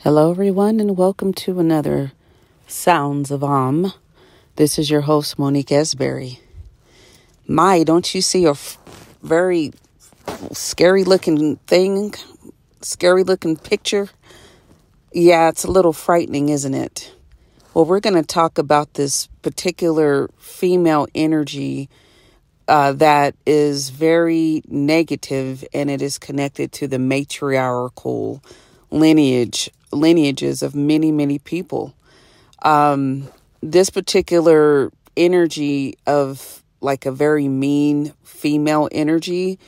Hello, everyone, and welcome to another Sounds of Om. This is your host, Monique Esberry. My, don't you see a f- very scary looking thing? Scary looking picture? Yeah, it's a little frightening, isn't it? Well, we're going to talk about this particular female energy uh, that is very negative and it is connected to the matriarchal lineage lineages of many, many people. Um, this particular energy of like a very mean female energy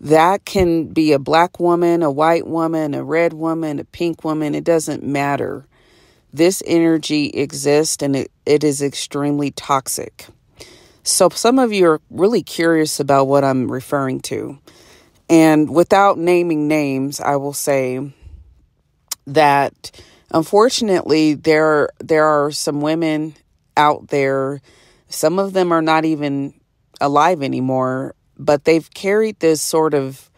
that can be a black woman, a white woman, a red woman, a pink woman, it doesn't matter. This energy exists and it, it is extremely toxic. So, some of you are really curious about what I'm referring to. And without naming names, I will say that unfortunately there there are some women out there. Some of them are not even alive anymore but they've carried this sort of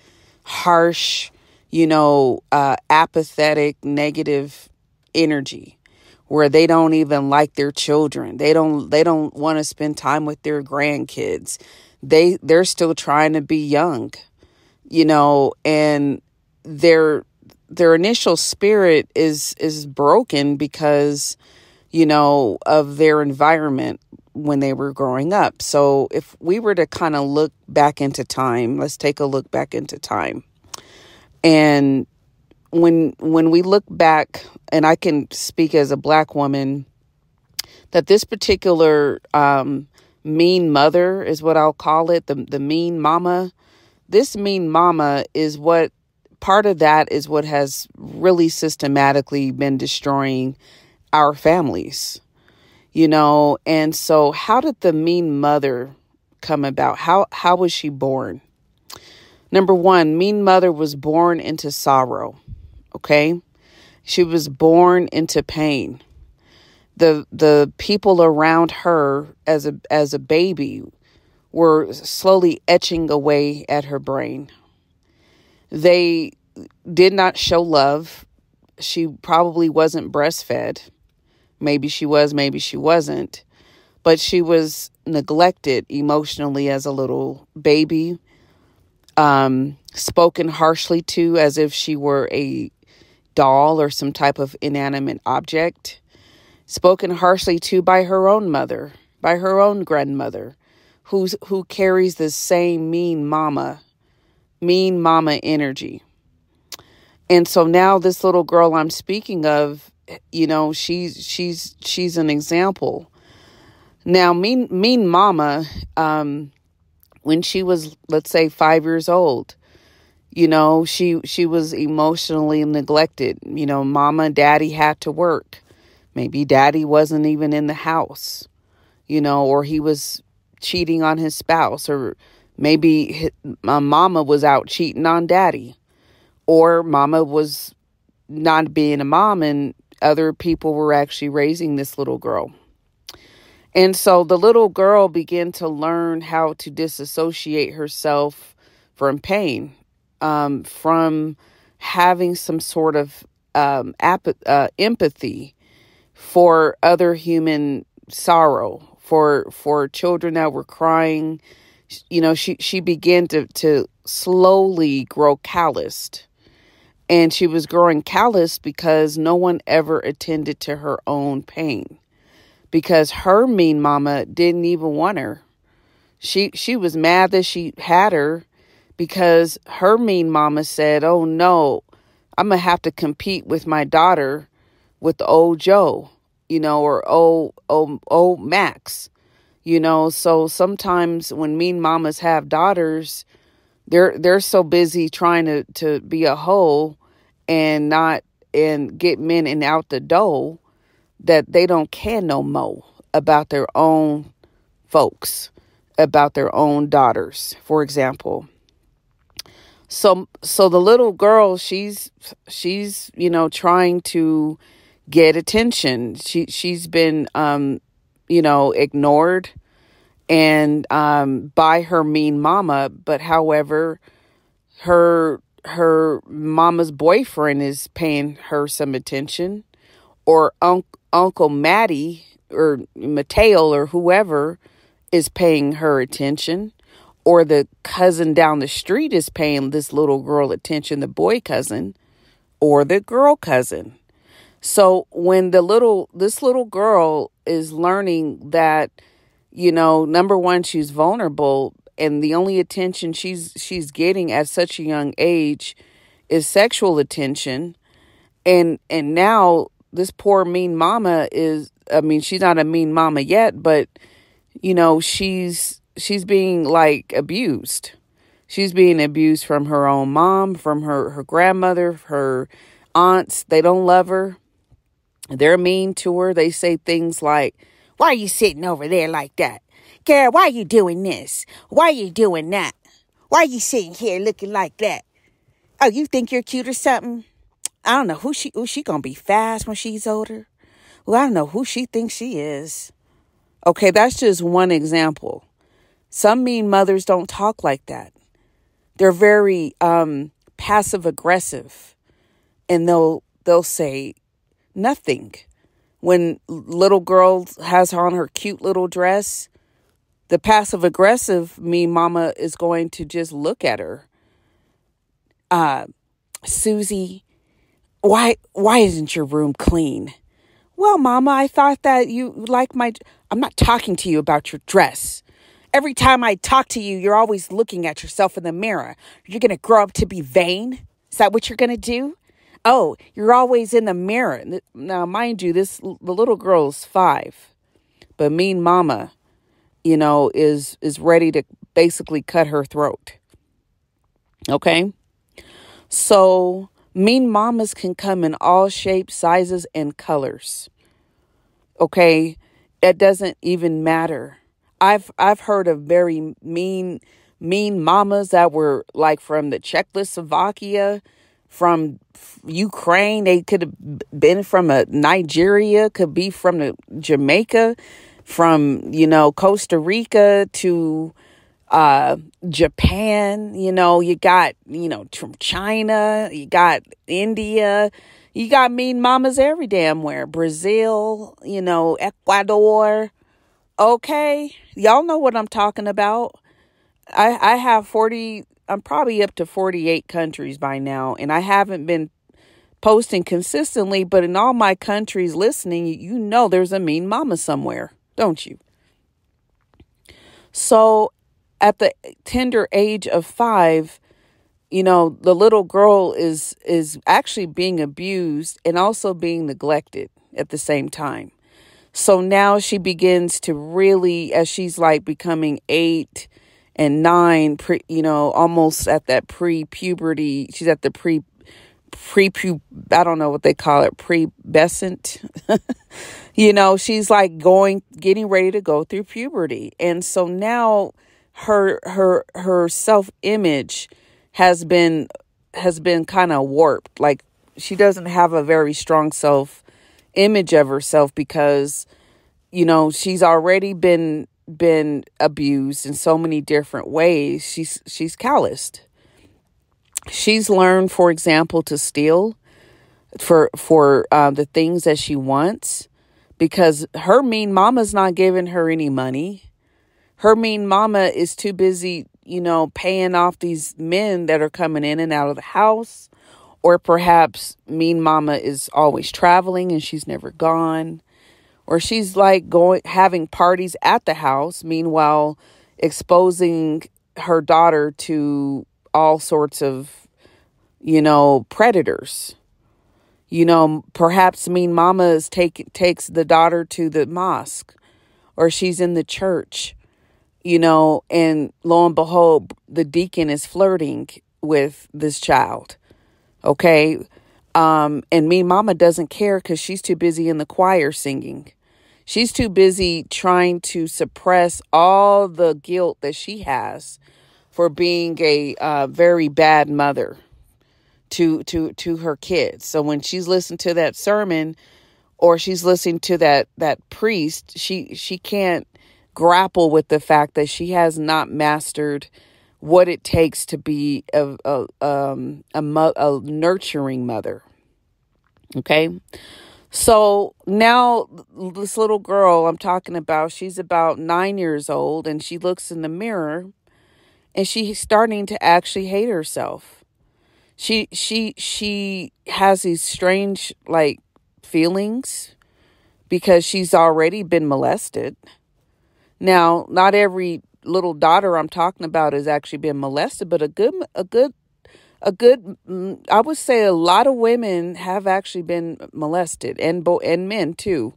harsh you know uh, apathetic negative energy where they don't even like their children. They don't they don't want to spend time with their grandkids. They they're still trying to be young you know and they're their initial spirit is is broken because you know of their environment when they were growing up. So if we were to kind of look back into time, let's take a look back into time. And when when we look back and I can speak as a black woman that this particular um, mean mother is what I'll call it, the the mean mama. This mean mama is what part of that is what has really systematically been destroying our families you know? And so how did the mean mother come about? How how was she born? Number 1 mean mother was born into sorrow okay? She was born into pain. The the people around her as a as a baby were slowly etching away at her brain they did not show love. She probably wasn't breastfed. Maybe she was, maybe she wasn't. But she was neglected emotionally as a little baby, um, spoken harshly to as if she were a doll or some type of inanimate object, spoken harshly to by her own mother, by her own grandmother, who's, who carries the same mean mama mean mama energy. And so now this little girl I'm speaking of, you know, she's she's she's an example. Now, mean mean mama, um, when she was let's say five years old, you know, she she was emotionally neglected. You know, mama and daddy had to work. Maybe daddy wasn't even in the house, you know, or he was cheating on his spouse, or Maybe my mama was out cheating on daddy, or mama was not being a mom, and other people were actually raising this little girl. And so the little girl began to learn how to disassociate herself from pain, um, from having some sort of um, ap- uh, empathy for other human sorrow, for for children that were crying you know, she she began to to slowly grow calloused. And she was growing calloused because no one ever attended to her own pain. Because her mean mama didn't even want her. She she was mad that she had her because her mean mama said, "Oh no, I'm going to have to compete with my daughter with old Joe, you know, or old old old Max." You know? So sometimes when mean mamas have daughters they're they're so busy trying to to be a hoe and not and get men and out the door that they don't care no more about their own folks about their own daughters for example. So so the little girl she's she's you know trying to get attention. She she's been um you know, ignored and um, by her mean mama. But however, her her mama's boyfriend is paying her some attention or un- uncle Matty or Mateo or whoever is paying her attention or the cousin down the street is paying this little girl attention the boy cousin or the girl cousin so when the little this little girl is learning that you know number one she's vulnerable and the only attention she's she's getting at such a young age is sexual attention. And and now this poor mean mama is i mean she's not a mean mama yet but you know she's she's being like abused. She's being abused from her own mom from her her grandmother her aunts. They don't love her they're mean to her they say things like why are you sitting over there like that Girl, why are you doing this? Why are you doing that? Why are you sitting here looking like that? Oh, you think you're cute or something? I don't know who she who she gonna be fast when she's older. Well, I don't know who she thinks she is. Okay, that's just one example. Some mean mothers don't talk like that. They're very um, passive aggressive, and they'll they'll say nothing when little girl has on her cute little dress the passive aggressive me mama is going to just look at her. Uh, Susie, why why isn't your room clean? Well, mama, I thought that you like my I'm not talking to you about your dress. Every time I talk to you, you're always looking at yourself in the mirror. You're going to grow up to be vain? Is that what you're going to do? Oh, you're always in the mirror. Now, mind you, this the little girl's 5. But mean mama you know, is is ready to basically cut her throat. Okay? So, mean mamas can come in all shapes, sizes, and colors. Okay? It doesn't even matter. I've I've heard of very mean mean mamas that were like from the Czechoslovakia, from Ukraine. They could have been from a Nigeria, could be from the Jamaica from, you know, Costa Rica to uh, Japan, you know, you got, you know, from China, you got India, you got mean mamas every damn where. Brazil, you know, Ecuador. Okay. Y'all know what I'm talking about. I I have 40 I'm probably up to 48 countries by now and I haven't been posting consistently, but in all my countries listening, you know there's a mean mama somewhere don't you? So at the tender age of five, you know, the little girl is is actually being abused and also being neglected at the same time. So now she begins to really, as she's like becoming eight and nine, pre, you know, almost at that pre puberty, she's at the pre pre pub I don't know what they call it, pubescent. you know, she's like going getting ready to go through puberty. And so now her her her self-image has been has been kind of warped. Like she doesn't have a very strong self image of herself because you know, she's already been been abused in so many different ways. She's she's calloused she's learned, for example, to steal for for uh, the things that she wants because her mean mama's not giving her any money. Her mean mama is too busy, you know, paying off these men that are coming in and out of the house. Or perhaps mean mama is always traveling and she's never gone. Or she's like going having parties at the house, meanwhile exposing her daughter to all sorts of, you know, predators. You know, perhaps mean mama take, takes the daughter to the mosque or she's in the church, you know, and lo and behold, the deacon is flirting with this child. Okay. Um, and me mama doesn't care because she's too busy in the choir singing. She's too busy trying to suppress all the guilt that she has for being a uh, very bad mother to to to her kids. So when she's listening to that sermon or she's listening to that that priest, she she can't grapple with the fact that she has not mastered what it takes to be a a um, a, mo- a nurturing mother. Okay, so now this little girl I'm talking about, she's about nine years old, and she looks in the mirror, and she's starting to actually hate herself. She she she has these strange like feelings because she's already been molested. Now, not every little daughter I'm talking about has actually been molested, but a good, a good, a good, I would say a lot of women have actually been molested and bo- and men too.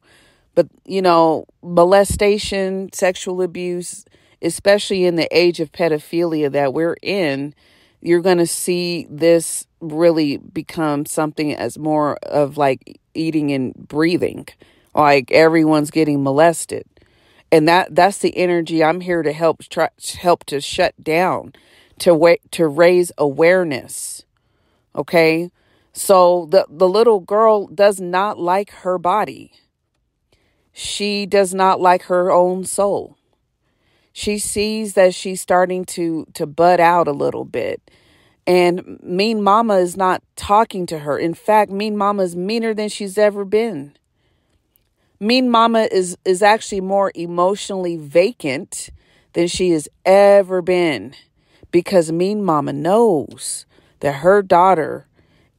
But you know, molestation, sexual abuse, especially in the age of pedophilia that we're in, you're going to see this really become something as more of like eating and breathing. Like everyone's getting molested and that that's the energy I'm here to help try, help to shut down to wait to raise awareness okay? So the the little girl does not like her body. She does not like her own soul. She sees that she's starting to to bud out a little bit. And mean mama is not talking to her. In fact mean mama is meaner than she's ever been Mean Mama is is actually more emotionally vacant than she has ever been because Mean Mama knows that her daughter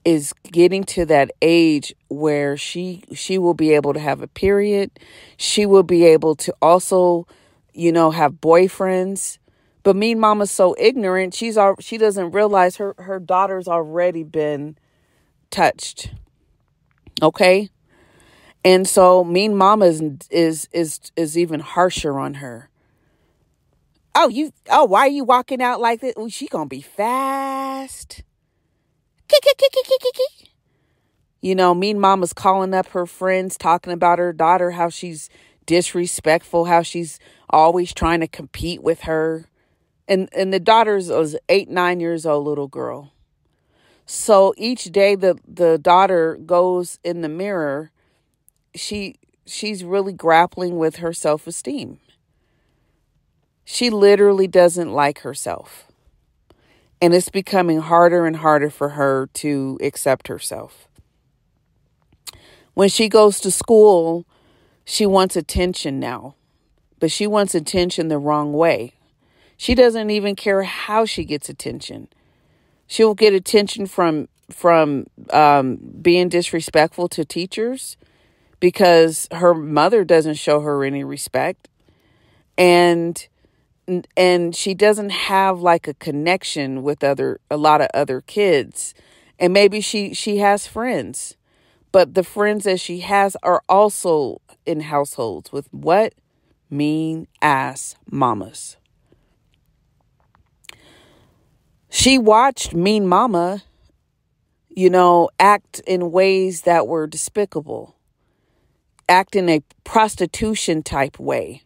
is getting to that age where she she will be able to have a period. She will be able to also, you know, have boyfriends. But Mean Mama's so ignorant, she's all she doesn't realize her her daughter's already been touched. Okay? And so Mean Mama is is is is even harsher on her. Oh, you oh, why are you walking out like this? She gonna be fast. You know, Mean Mama's calling up her friends, talking about her daughter, how she's disrespectful, how she's always trying to compete with her. And and the daughter's was eight, nine years old little girl. So each day the the daughter goes in the mirror she she's really grappling with her self-esteem. She literally doesn't like herself. And it's becoming harder and harder for her to accept herself. When she goes to school, she wants attention now, but she wants attention the wrong way. She doesn't even care how she gets attention. She'll get attention from from um, being disrespectful to teachers because her mother doesn't show her any respect. And and she doesn't have like a connection with other a lot of other kids. And maybe she she has friends. But the friends that she has are also in households with what? Mean ass mamas. She watched mean mama you know act in ways that were despicable act in a prostitution type way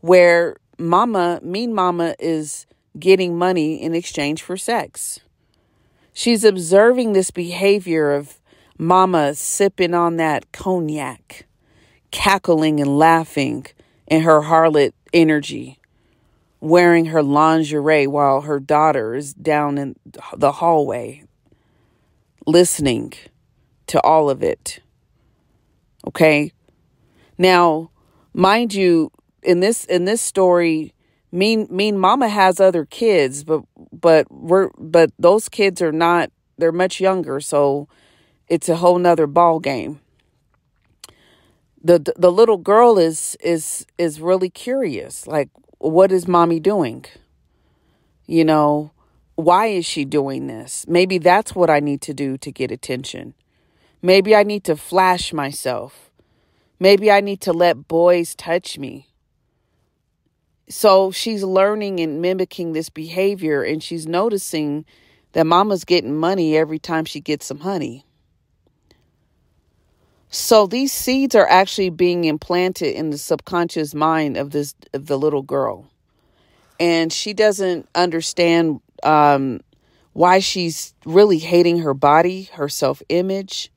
where mama, mean mama, is getting money in exchange for sex. She's observing this behavior of mama sipping on that cognac, cackling and laughing in her harlot energy, wearing her lingerie while her daughter is down in the hallway, listening to all of it. Okay? Now, mind you, in this in this story, mean mean mama has other kids, but but we're but those kids are not they're much younger, so it's a whole nother ball game. The the little girl is is is really curious. Like, what is mommy doing? You know, why is she doing this? Maybe that's what I need to do to get attention. Maybe I need to flash myself. Maybe I need to let boys touch me. So she's learning and mimicking this behavior, and she's noticing that mama's getting money every time she gets some honey. So these seeds are actually being implanted in the subconscious mind of this of the little girl, and she doesn't understand um, why she's really hating her body, her self image,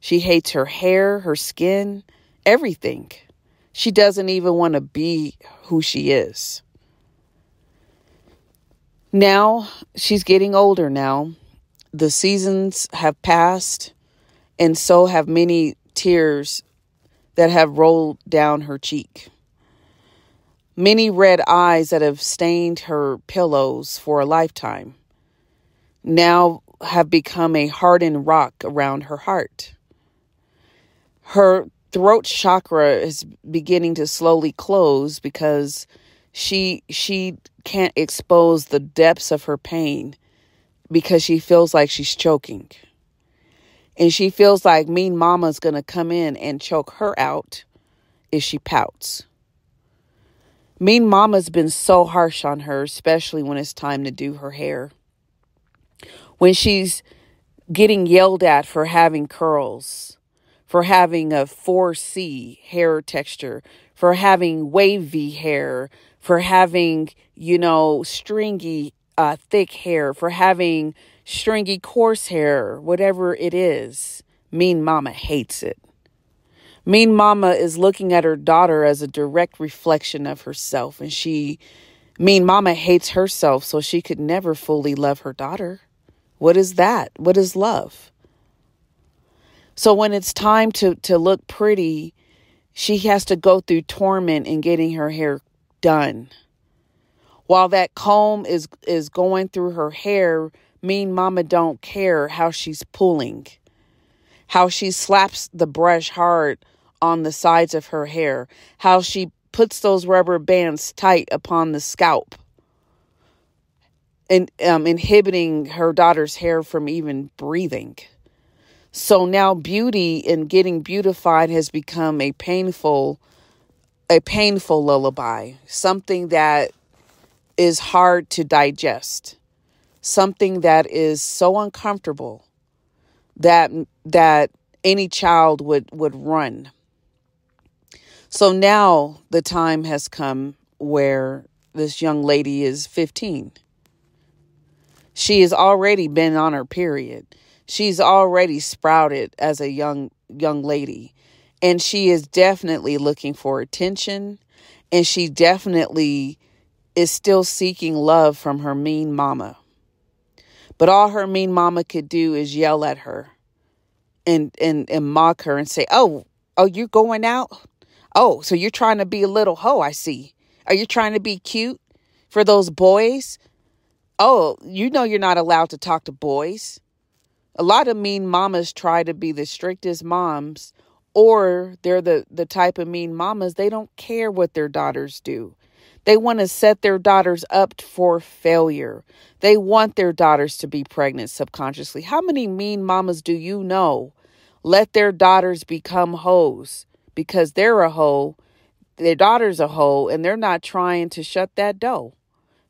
she hates her hair, her skin, everything. She doesn't even want to be who she is. Now she's getting older now. The seasons have passed, and so have many tears that have rolled down her cheek. Many red eyes that have stained her pillows for a lifetime now have become a hardened rock around her heart. Her throat chakra is beginning to slowly close because she she can't expose the depths of her pain because she feels like she's choking. And she feels like mean mama's going to come in and choke her out if she pouts. Mean mama's been so harsh on her, especially when it's time to do her hair. When she's getting yelled at for having curls, for having a 4C hair texture, for having wavy hair, for having, you know, stringy, uh, thick hair, for having stringy, coarse hair, whatever it is. Mean Mama hates it. Mean Mama is looking at her daughter as a direct reflection of herself, and she, Mean Mama hates herself, so she could never fully love her daughter. What is that? What is love? So when it's time to, to look pretty, she has to go through torment in getting her hair done. While that comb is is going through her hair, mean mama don't care how she's pulling. How she slaps the brush hard on the sides of her hair. How she puts those rubber bands tight upon the scalp. And um, inhibiting her daughter's hair from even breathing. So now beauty and getting beautified has become a painful a painful lullaby, something that is hard to digest, something that is so uncomfortable that that any child would would run. So now the time has come where this young lady is 15. She has already been on her period. She's already sprouted as a young young lady and she is definitely looking for attention and she definitely is still seeking love from her mean mama. But all her mean mama could do is yell at her and and and mock her and say, "Oh, oh, you're going out? Oh, so you're trying to be a little hoe, I see. Are you trying to be cute for those boys? Oh, you know you're not allowed to talk to boys." A lot of mean mamas try to be the strictest moms or they're the the type of mean mamas they don't care what their daughters do. They want to set their daughters up for failure. They want their daughters to be pregnant subconsciously. How many mean mamas do you know? Let their daughters become hoes because they're a hoe their daughter's a hoe and they're not trying to shut that door.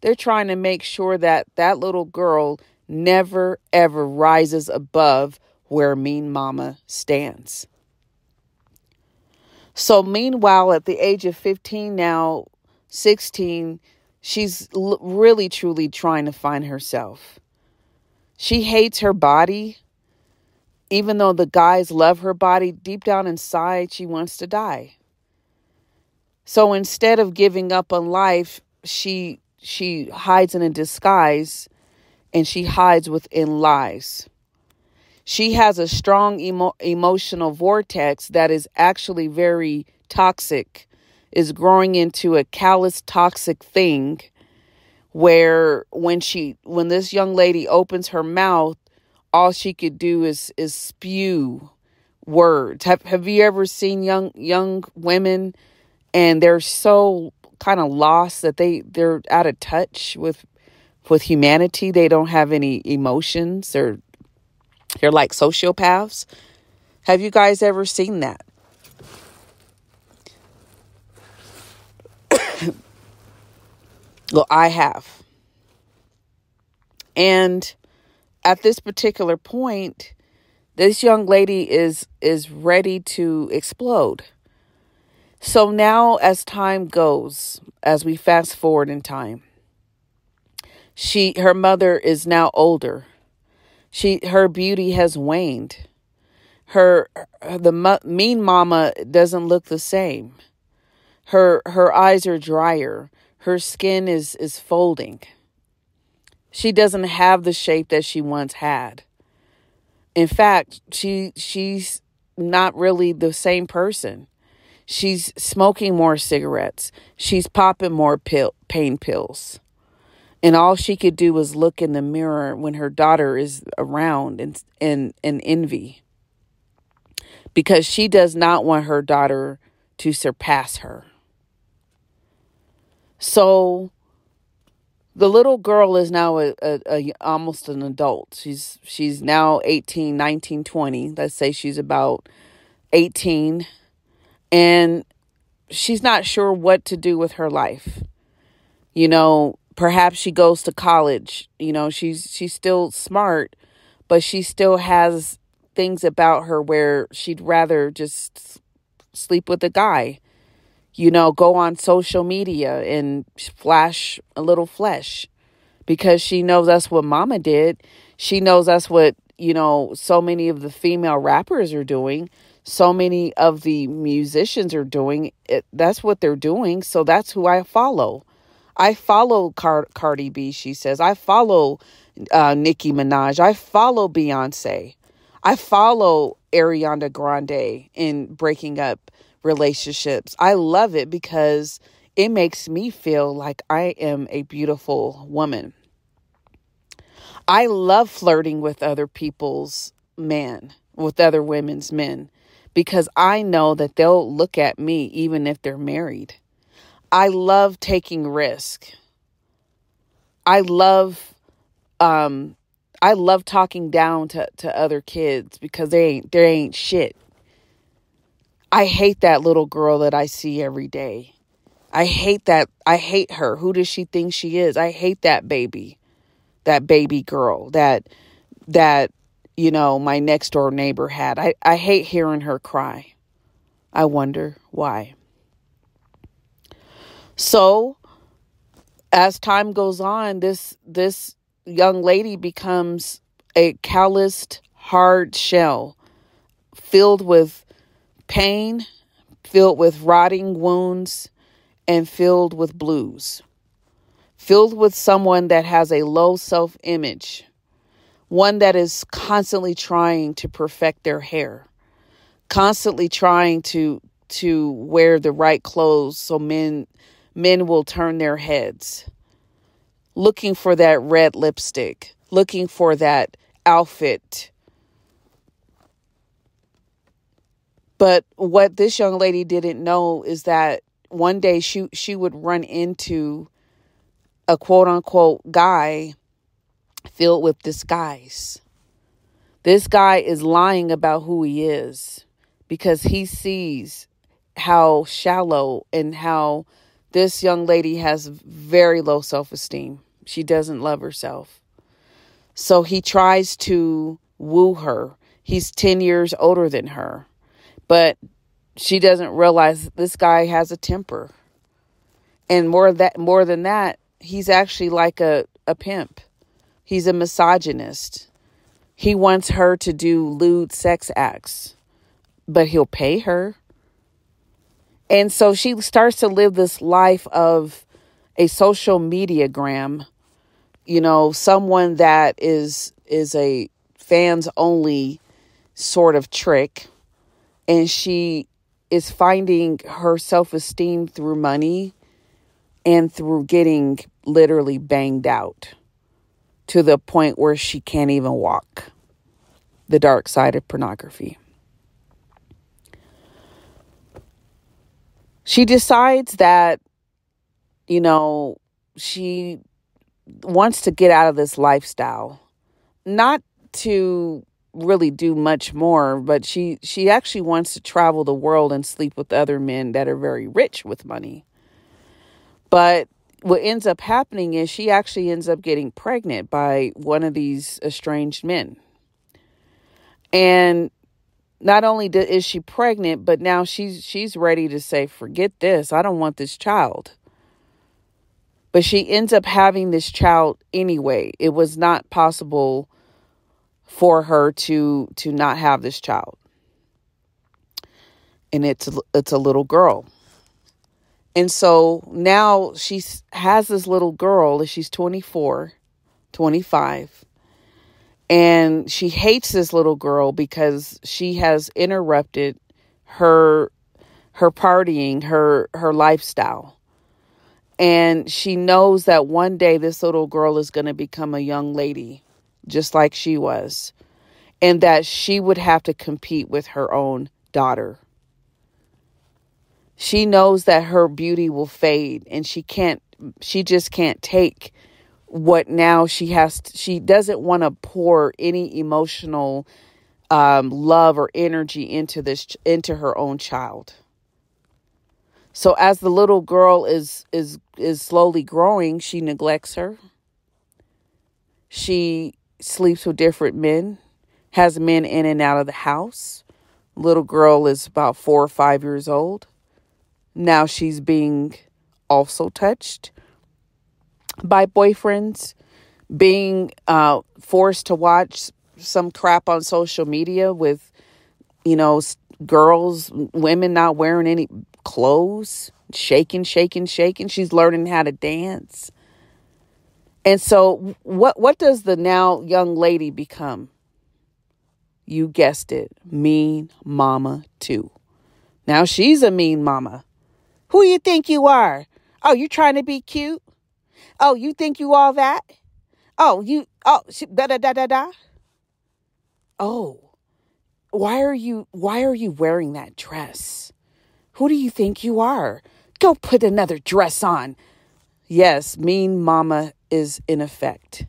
They're trying to make sure that that little girl never ever rises above where mean mama stands so, meanwhile, at the age of 15, now 16, she's l- really truly trying to find herself. She hates her body. Even though the guys love her body, deep down inside, she wants to die. So instead of giving up on life, she she hides in a disguise and she hides within lies. She has a strong emo- emotional vortex that is actually very toxic, is growing into a callous, toxic thing where when she when this young lady opens her mouth all she could do is is spew words. Have have you ever seen young young women and they're so kind of lost that they they're out of touch with with humanity they don't have any emotions or they're like sociopaths. Have you guys ever seen that? well, I have. And at this particular point, this young lady is is ready to explode. So now as time goes, as we fast forward in time, she her mother is now older she her beauty has waned. Her the mean mama doesn't look the same. Her her eyes are drier. Her skin is is folding. She doesn't have the shape that she once had. In fact, she she's not really the same person. She's smoking more cigarettes. She's popping more pill, pain pills. And all she could do was look in the mirror when her daughter is around and and, and envy. Because she does not want her daughter to surpass her. So the little girl is now a, a, a, almost an adult she's she's now 18 19 20 let's say she's about 18 and she's not sure what to do with her life you know perhaps she goes to college you know she's she's still smart but she still has things about her where she'd rather just sleep with a guy you know, go on social media and flash a little flesh because she knows that's what mama did. She knows that's what, you know, so many of the female rappers are doing. So many of the musicians are doing it. That's what they're doing. So that's who I follow. I follow Car- Cardi B, she says. I follow uh, Nicki Minaj. I follow Beyonce. I follow Ariana Grande in breaking up relationships. I love it because it makes me feel like I am a beautiful woman. I love flirting with other people's men, with other women's men, because I know that they'll look at me even if they're married. I love taking risk. I love um I love talking down to, to other kids because they ain't they ain't shit. I hate that little girl that I see every day. I hate that. I hate her. Who does she think she is? I hate that baby. That baby girl that that you know my next door neighbor had. I I hate hearing her cry. I wonder why. So, as time goes on, this this young lady becomes a calloused, hard shell filled with pain, filled with rotting wounds, and filled with blues. Filled with someone that has a low self image, one that is constantly trying to perfect their hair, constantly trying to to wear the right clothes so men men will turn their heads looking for that red lipstick looking for that outfit But what this young lady didn't know is that one day she she would run into a quote unquote guy filled with disguise. This guy is lying about who he is because he sees how shallow and how this young lady has very low self esteem. She doesn't love herself. So he tries to woo her. He's 10 years older than her. But she doesn't realize this guy has a temper. And more that more than that, he's actually like a, a pimp. He's a misogynist. He wants her to do lewd sex acts, but he'll pay her. And so she starts to live this life of a social media gram, you know, someone that is is a fans only sort of trick and she is finding her self esteem through money and through getting literally banged out to the point where she can't even walk. The dark side of pornography. She decides that, you know, she wants to get out of this lifestyle, not to really do much more but she she actually wants to travel the world and sleep with other men that are very rich with money. But what ends up happening is she actually ends up getting pregnant by one of these estranged men. And not only is she pregnant but now she's she's ready to say forget this i don't want this child. But she ends up having this child anyway. It was not possible for her to to not have this child. And it's it's a little girl. And so now she has this little girl she's 24 25. And she hates this little girl because she has interrupted her her partying, her her lifestyle. And she knows that one day this little girl is going to become a young lady just like she was and that she would have to compete with her own daughter. She knows that her beauty will fade and she can't she just can't take what now she has to, she doesn't want to pour any emotional um, love or energy into this into her own child so as the little girl is is is slowly growing she neglects her she sleeps with different men has men in and out of the house. Little girl is about four or five years old. Now she's being also touched by boyfriends, being uh, forced to watch some crap on social media with, you know, girls, women not wearing any clothes, shaking, shaking, shaking. She's learning how to dance. And so what what does the now young lady become? You guessed it, mean mama too. Now she's a mean mama. Who you think you are? Oh, you trying to be cute? Oh, you think you all that? Oh, you oh da da da da da. Oh, why are you why are you wearing that dress? Who do you think you are? Go put another dress on. Yes, mean mama is in effect.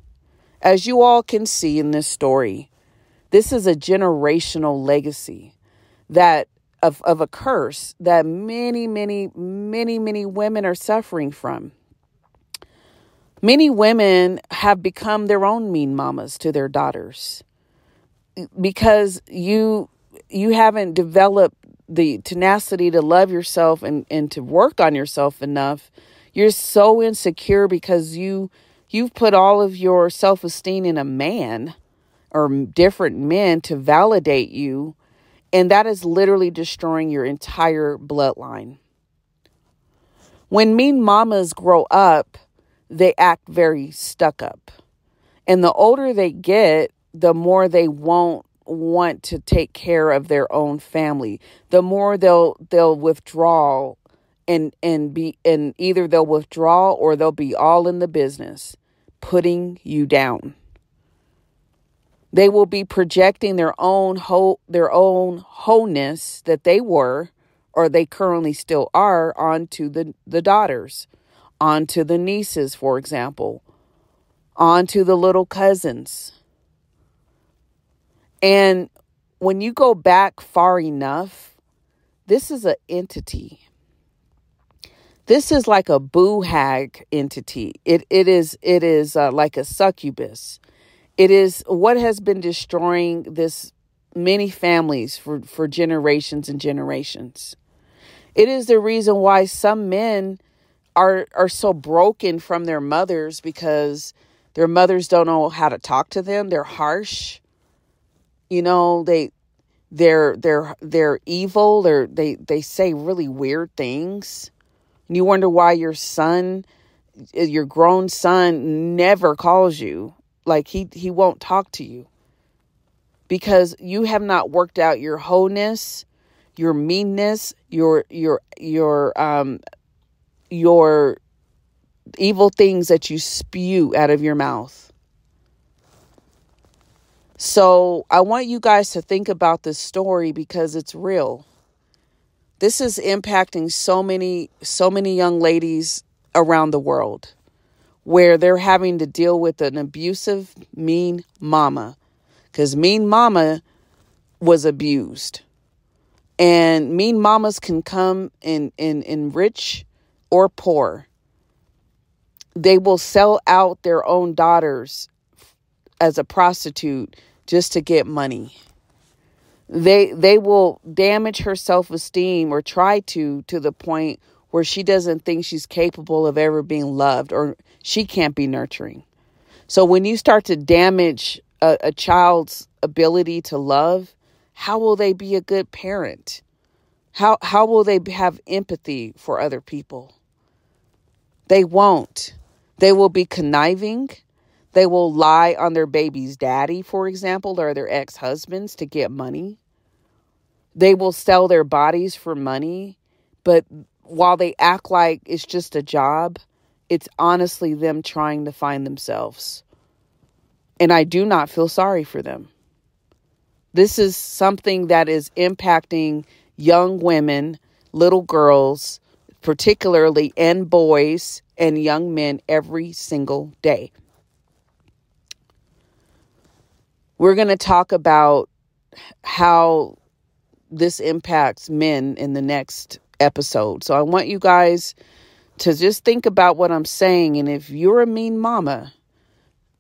As you all can see in this story, this is a generational legacy that of, of a curse that many, many, many, many women are suffering from. Many women have become their own mean mamas to their daughters because you you haven't developed the tenacity to love yourself and, and to work on yourself enough. You're so insecure because you you've put all of your self-esteem in a man or different men to validate you. And that is literally destroying your entire bloodline. When mean mamas grow up, they act very stuck up. And the older they get, the more they won't want to take care of their own family. The more they'll they'll withdraw and and be and either they'll withdraw or they'll be all in the business, putting you down. They will be projecting their own whole their own wholeness that they were or they currently still are onto the, the daughters, onto the nieces, for example, onto the little cousins. And when you go back far enough, this is an entity. This is like a boo hag entity. It it is it is uh, like a succubus. It is what has been destroying this many families for, for generations and generations. It is the reason why some men are are so broken from their mothers because their mothers don't know how to talk to them. They're harsh. You know, they they're they're they're evil. They're they they say really weird things. And you wonder why your son your grown son never calls you like he he won't talk to you because you have not worked out your wholeness your meanness your your your um your evil things that you spew out of your mouth so i want you guys to think about this story because it's real this is impacting so many so many young ladies around the world where they're having to deal with an abusive, mean mama. Because mean mama was abused. And mean mamas can come in, in, in rich or poor. They will sell out their own daughters as a prostitute just to get money. They they will damage her self-esteem or try to to the point where she doesn't think she's capable of ever being loved or she can't be nurturing. So when you start to damage a, a child's ability to love, how will they be a good parent? How how will they have empathy for other people? They won't. They will be conniving. They will lie on their baby's daddy, for example, or their ex husbands to get money. They will sell their bodies for money, but while they act like it's just a job, it's honestly them trying to find themselves. And I do not feel sorry for them. This is something that is impacting young women, little girls, particularly, and boys and young men every single day. We're going to talk about how this impacts men in the next episode. So I want you guys to just think about what I'm saying. And if you're a mean mama,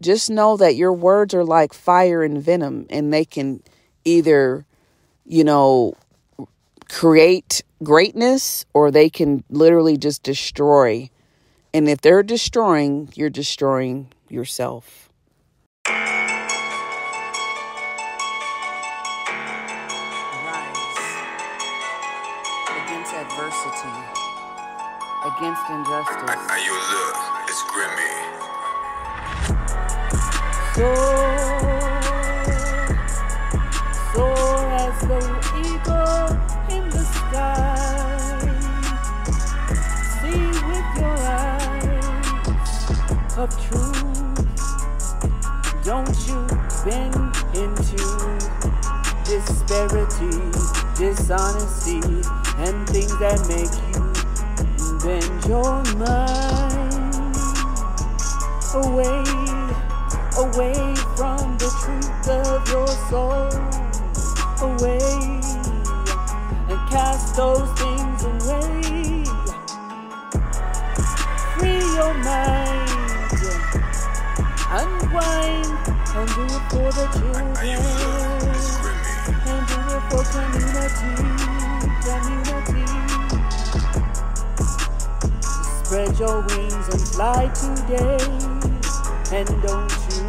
just know that your words are like fire and venom, and they can either, you know, create greatness or they can literally just destroy. And if they're destroying, you're destroying yourself. against adversity, against injustice. How you look, it's Grimmy. So, soar as the eagle of truth. Don't you bend into disparity, dishonesty and things that make you bend your mind away, away from the truth of your soul, away and cast those things away. Free your mind, and do it for the children, and do it for community. Community. Spread your wings and fly today, and don't you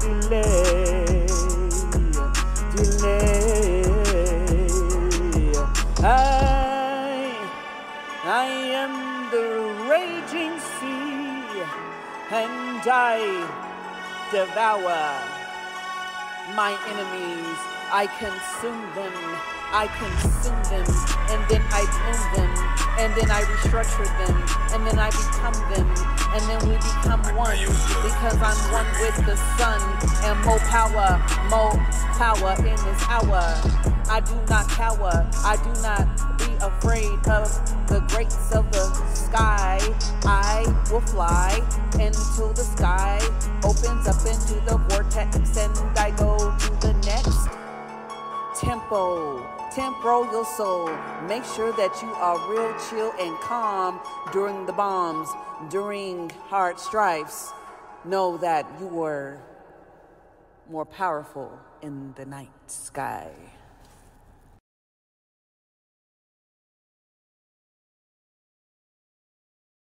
delay, delay. I, I am the raging sea, and I devour my enemies. I consume them. I consume them, and then I bloom them and then I restructure them, and then I become them, and then we become one because I'm one with the sun, and more power, more power in this hour. I do not cower, I do not be afraid of the greats of the sky. I will fly into the sky, opens up into the vortex, and I go to the next tempo temporal your soul. Make sure that you are real chill and calm during the bombs, during hard strifes. Know that you were more powerful in the night sky.